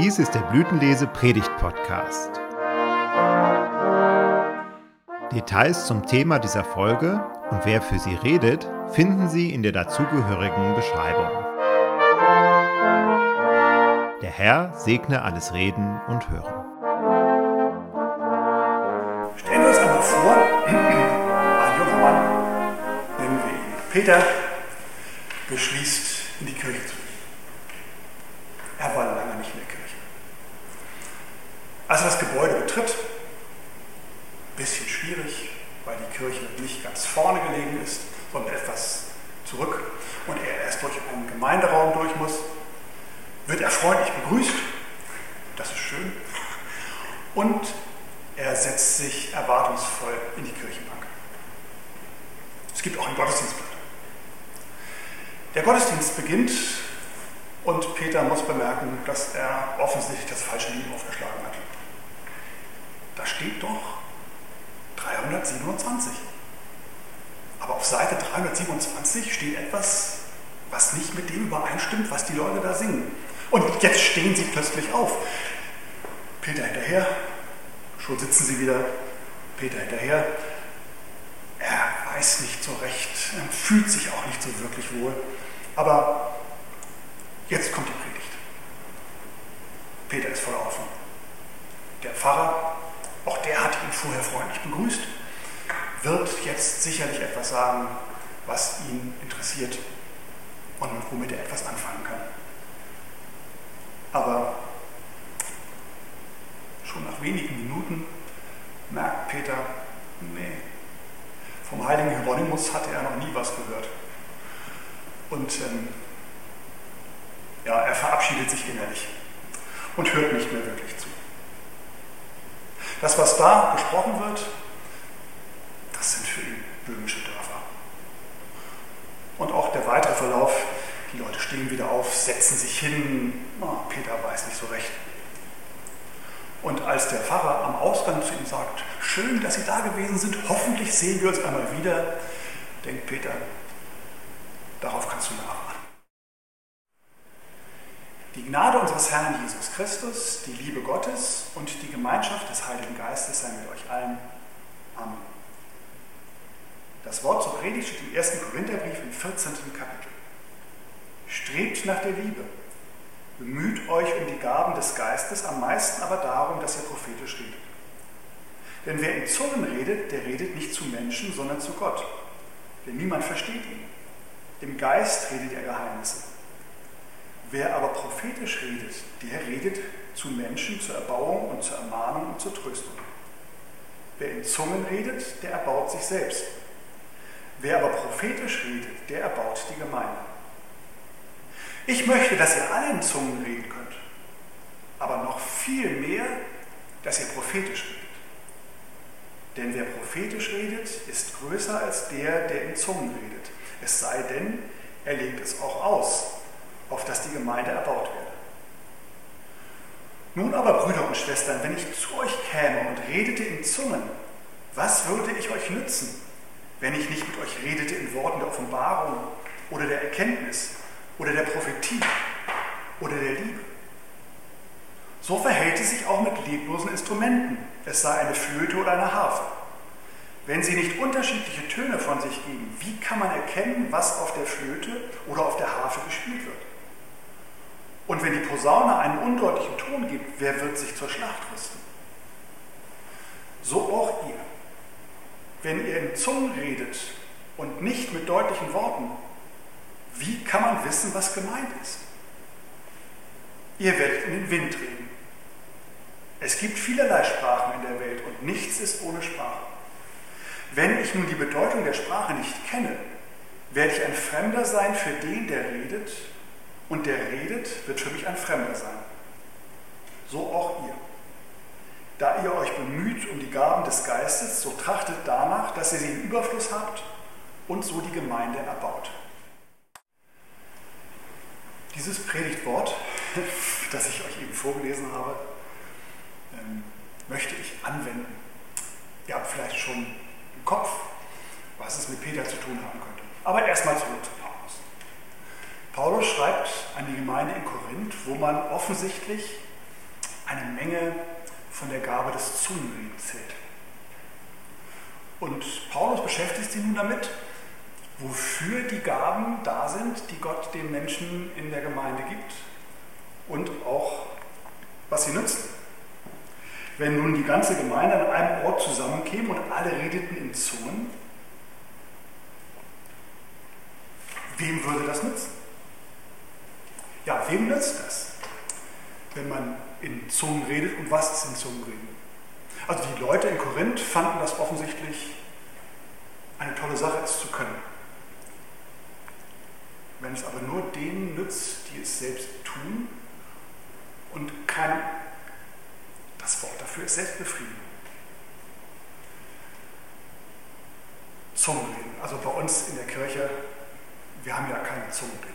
Dies ist der Blütenlese Predigt Podcast. Details zum Thema dieser Folge und wer für sie redet, finden Sie in der dazugehörigen Beschreibung. Der Herr segne alles Reden und Hören. Stellen wir uns einmal vor, ein junger Mann, nennen wir ihn Peter, beschließt, in die Kirche zu gehen. Er war lange nicht in der Kirche. Als er das Gebäude betritt, bisschen schwierig, weil die Kirche nicht ganz vorne gelegen ist, sondern etwas zurück und er erst durch einen Gemeinderaum durch muss, wird er freundlich begrüßt. Das ist schön. Und er setzt sich erwartungsvoll in die Kirchenbank. Es gibt auch ein Gottesdienstblatt. Der Gottesdienst beginnt und Peter muss bemerken, dass er offensichtlich das falsche Lied aufgeschlagen hat. Da steht doch 327. Aber auf Seite 327 steht etwas, was nicht mit dem übereinstimmt, was die Leute da singen. Und jetzt stehen sie plötzlich auf. Peter hinterher, schon sitzen sie wieder. Peter hinterher. Er weiß nicht so recht, fühlt sich auch nicht so wirklich wohl. Aber jetzt kommt die Predigt. Peter ist voller Hoffnung. Der Pfarrer, auch der hat ihn vorher freundlich begrüßt, wird jetzt sicherlich etwas sagen, was ihn interessiert und womit er etwas anfangen kann. Aber schon nach wenigen Minuten merkt Peter, nee, vom heiligen Hieronymus hatte er noch nie was gehört. Und ähm, ja, er verabschiedet sich innerlich und hört nicht mehr wirklich zu. Das, was da gesprochen wird, das sind für ihn böhmische Dörfer. Und auch der weitere Verlauf, die Leute stehen wieder auf, setzen sich hin, oh, Peter weiß nicht so recht. Und als der Pfarrer am Ausgang zu ihm sagt, schön, dass Sie da gewesen sind, hoffentlich sehen wir uns einmal wieder, denkt Peter, darauf kannst du nachahnen. Die Gnade unseres Herrn Jesus Christus, die Liebe Gottes und die Gemeinschaft des Heiligen Geistes sei mit euch allen. Das Wort zur Predigt steht im 1. Korintherbrief im 14. Kapitel. Strebt nach der Liebe. Bemüht euch um die Gaben des Geistes, am meisten aber darum, dass ihr prophetisch redet. Denn wer in Zungen redet, der redet nicht zu Menschen, sondern zu Gott. Denn niemand versteht ihn. Im Geist redet er Geheimnisse. Wer aber prophetisch redet, der redet zu Menschen zur Erbauung und zur Ermahnung und zur Tröstung. Wer in Zungen redet, der erbaut sich selbst. Wer aber prophetisch redet, der erbaut die Gemeinde. Ich möchte, dass ihr alle in Zungen reden könnt, aber noch viel mehr, dass ihr prophetisch redet. Denn wer prophetisch redet, ist größer als der, der in Zungen redet. Es sei denn, er legt es auch aus, auf dass die Gemeinde erbaut werde. Nun aber, Brüder und Schwestern, wenn ich zu euch käme und redete in Zungen, was würde ich euch nützen, wenn ich nicht mit euch redete in Worten der Offenbarung oder der Erkenntnis oder der Prophetie oder der Liebe? So verhält es sich auch mit leblosen Instrumenten, es sei eine Flöte oder eine Harfe. Wenn sie nicht unterschiedliche Töne von sich geben, wie kann man erkennen, was auf der Flöte oder auf der Harfe gespielt wird? Und wenn die Posaune einen undeutlichen Ton gibt, wer wird sich zur Schlacht rüsten? So auch. Wenn ihr in Zungen redet und nicht mit deutlichen Worten, wie kann man wissen, was gemeint ist? Ihr werdet in den Wind reden. Es gibt vielerlei Sprachen in der Welt und nichts ist ohne Sprache. Wenn ich nun die Bedeutung der Sprache nicht kenne, werde ich ein Fremder sein für den, der redet, und der redet, wird für mich ein Fremder sein. So auch ihr. Da ihr euch bemüht um die Gaben des Geistes, so trachtet danach, dass ihr sie im Überfluss habt und so die Gemeinde erbaut. Dieses Predigtwort, das ich euch eben vorgelesen habe, ähm, möchte ich anwenden. Ihr habt vielleicht schon im Kopf, was es mit Peter zu tun haben könnte. Aber erstmal zurück zu Paulus. Paulus schreibt an die Gemeinde in Korinth, wo man offensichtlich eine Menge von der Gabe des Zungenredens zählt. Und Paulus beschäftigt sich nun damit, wofür die Gaben da sind, die Gott den Menschen in der Gemeinde gibt und auch was sie nützen. Wenn nun die ganze Gemeinde an einem Ort zusammenkäme und alle redeten in Zungen, wem würde das nützen? Ja, wem nützt das, wenn man in Zungen redet und was ist in Zungen reden? Also die Leute in Korinth fanden das offensichtlich eine tolle Sache, es zu können. Wenn es aber nur denen nützt, die es selbst tun und kein, das Wort dafür ist Selbstbefriedigung. Zungenreden. Also bei uns in der Kirche, wir haben ja keine Zungenrede.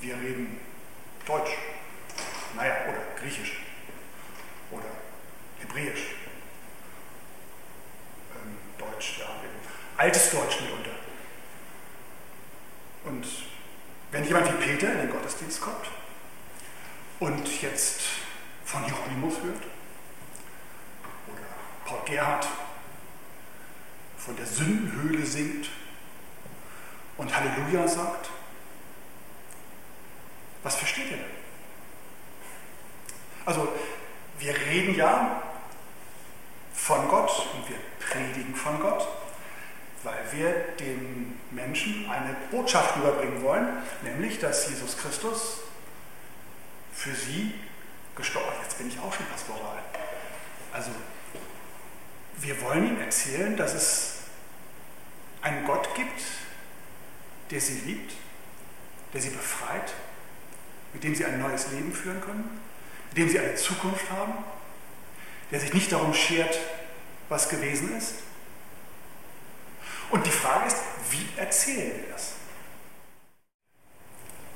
Wir reden Deutsch, naja, oder Griechisch oder Hebräisch. Ähm, Deutsch, ja, altes Deutsch mitunter. Und wenn jemand wie Peter in den Gottesdienst kommt und jetzt von Hieronymus hört oder Paul Gerhard von der Sündenhöhle singt und Halleluja sagt, was versteht ihr denn? Also wir reden ja von Gott und wir predigen von Gott, weil wir den Menschen eine Botschaft überbringen wollen, nämlich dass Jesus Christus für sie gestorben ist. Jetzt bin ich auch schon pastoral. Also wir wollen ihnen erzählen, dass es einen Gott gibt, der sie liebt, der sie befreit, mit dem sie ein neues Leben führen können, mit dem sie eine Zukunft haben, der sich nicht darum schert, was gewesen ist. Und die Frage ist, wie erzählen wir das?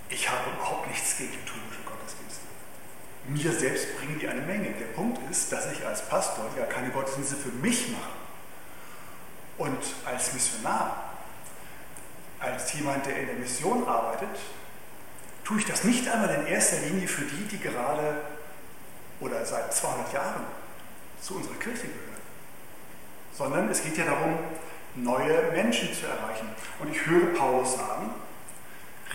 Ich habe überhaupt nichts gegen liturgische Gottesdienste. Mir selbst bringen die eine Menge. Der Punkt ist, dass ich als Pastor ja keine Gottesdienste für mich mache. Und als Missionar, als jemand, der in der Mission arbeitet, tue ich das nicht einmal in erster Linie für die, die gerade oder seit 200 Jahren zu unserer Kirche gehören, sondern es geht ja darum, neue Menschen zu erreichen. Und ich höre Paulus sagen,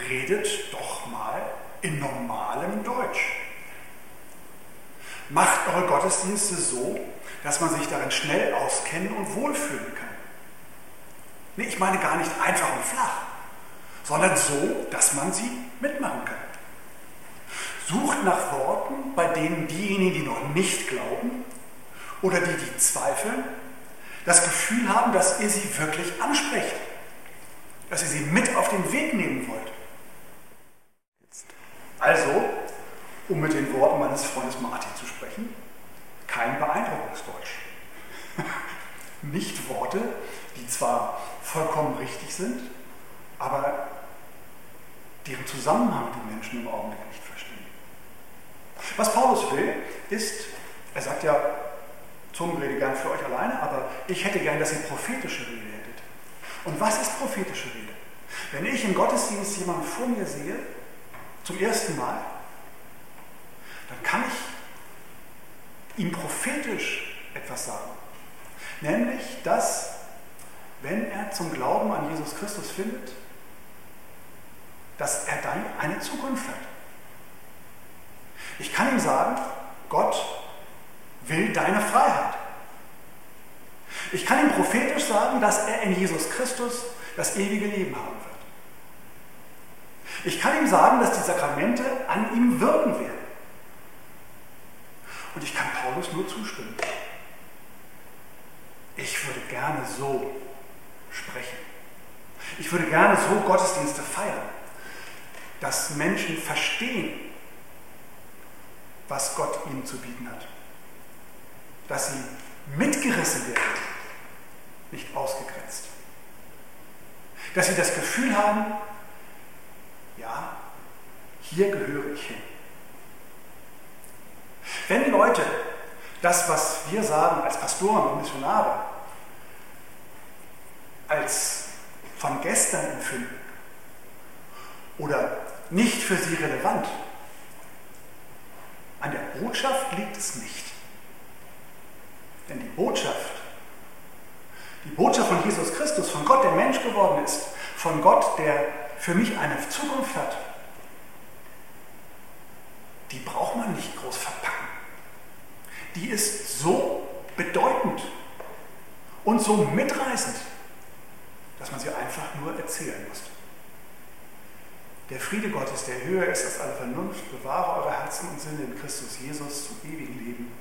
redet doch mal in normalem Deutsch. Macht eure Gottesdienste so, dass man sich darin schnell auskennen und wohlfühlen kann. Nee, ich meine gar nicht einfach und flach, sondern so, dass man sie mitmachen kann. Sucht nach Worten, bei denen diejenigen, die noch nicht glauben oder die, die zweifeln, das Gefühl haben, dass ihr sie wirklich ansprecht, dass ihr sie mit auf den Weg nehmen wollt. Also, um mit den Worten meines Freundes Martin zu sprechen, kein Beeindruckungsdeutsch. Nicht Worte, die zwar vollkommen richtig sind, aber deren Zusammenhang die Menschen im Augenblick nicht verstehen. Was Paulus will, ist, er sagt ja, Zungenrede gern für euch alleine, aber ich hätte gern, dass ihr prophetische Rede hättet. Und was ist prophetische Rede? Wenn ich im Gottesdienst jemanden vor mir sehe, zum ersten Mal, dann kann ich ihm prophetisch etwas sagen. Nämlich, dass, wenn er zum Glauben an Jesus Christus findet, dass er dann eine Zukunft hat. Ich kann ihm sagen, Gott will deine Freiheit. Ich kann ihm prophetisch sagen, dass er in Jesus Christus das ewige Leben haben wird. Ich kann ihm sagen, dass die Sakramente an ihm wirken werden. Und ich kann Paulus nur zustimmen. Ich würde gerne so sprechen. Ich würde gerne so Gottesdienste feiern, dass Menschen verstehen, was Gott ihnen zu bieten hat. Dass sie mitgerissen werden, nicht ausgegrenzt. Dass sie das Gefühl haben, ja, hier gehöre ich hin. Wenn Leute das, was wir sagen als Pastoren und Missionare, als von gestern empfinden oder nicht für sie relevant, An der Botschaft liegt es nicht. Denn die Botschaft, die Botschaft von Jesus Christus, von Gott, der Mensch geworden ist, von Gott, der für mich eine Zukunft hat, die braucht man nicht groß verpacken. Die ist so bedeutend und so mitreißend, dass man sie einfach nur erzählen muss. Der Friede Gottes, der höher ist als alle Vernunft, bewahre eure Herzen und Sinne in Christus Jesus zum ewigen Leben.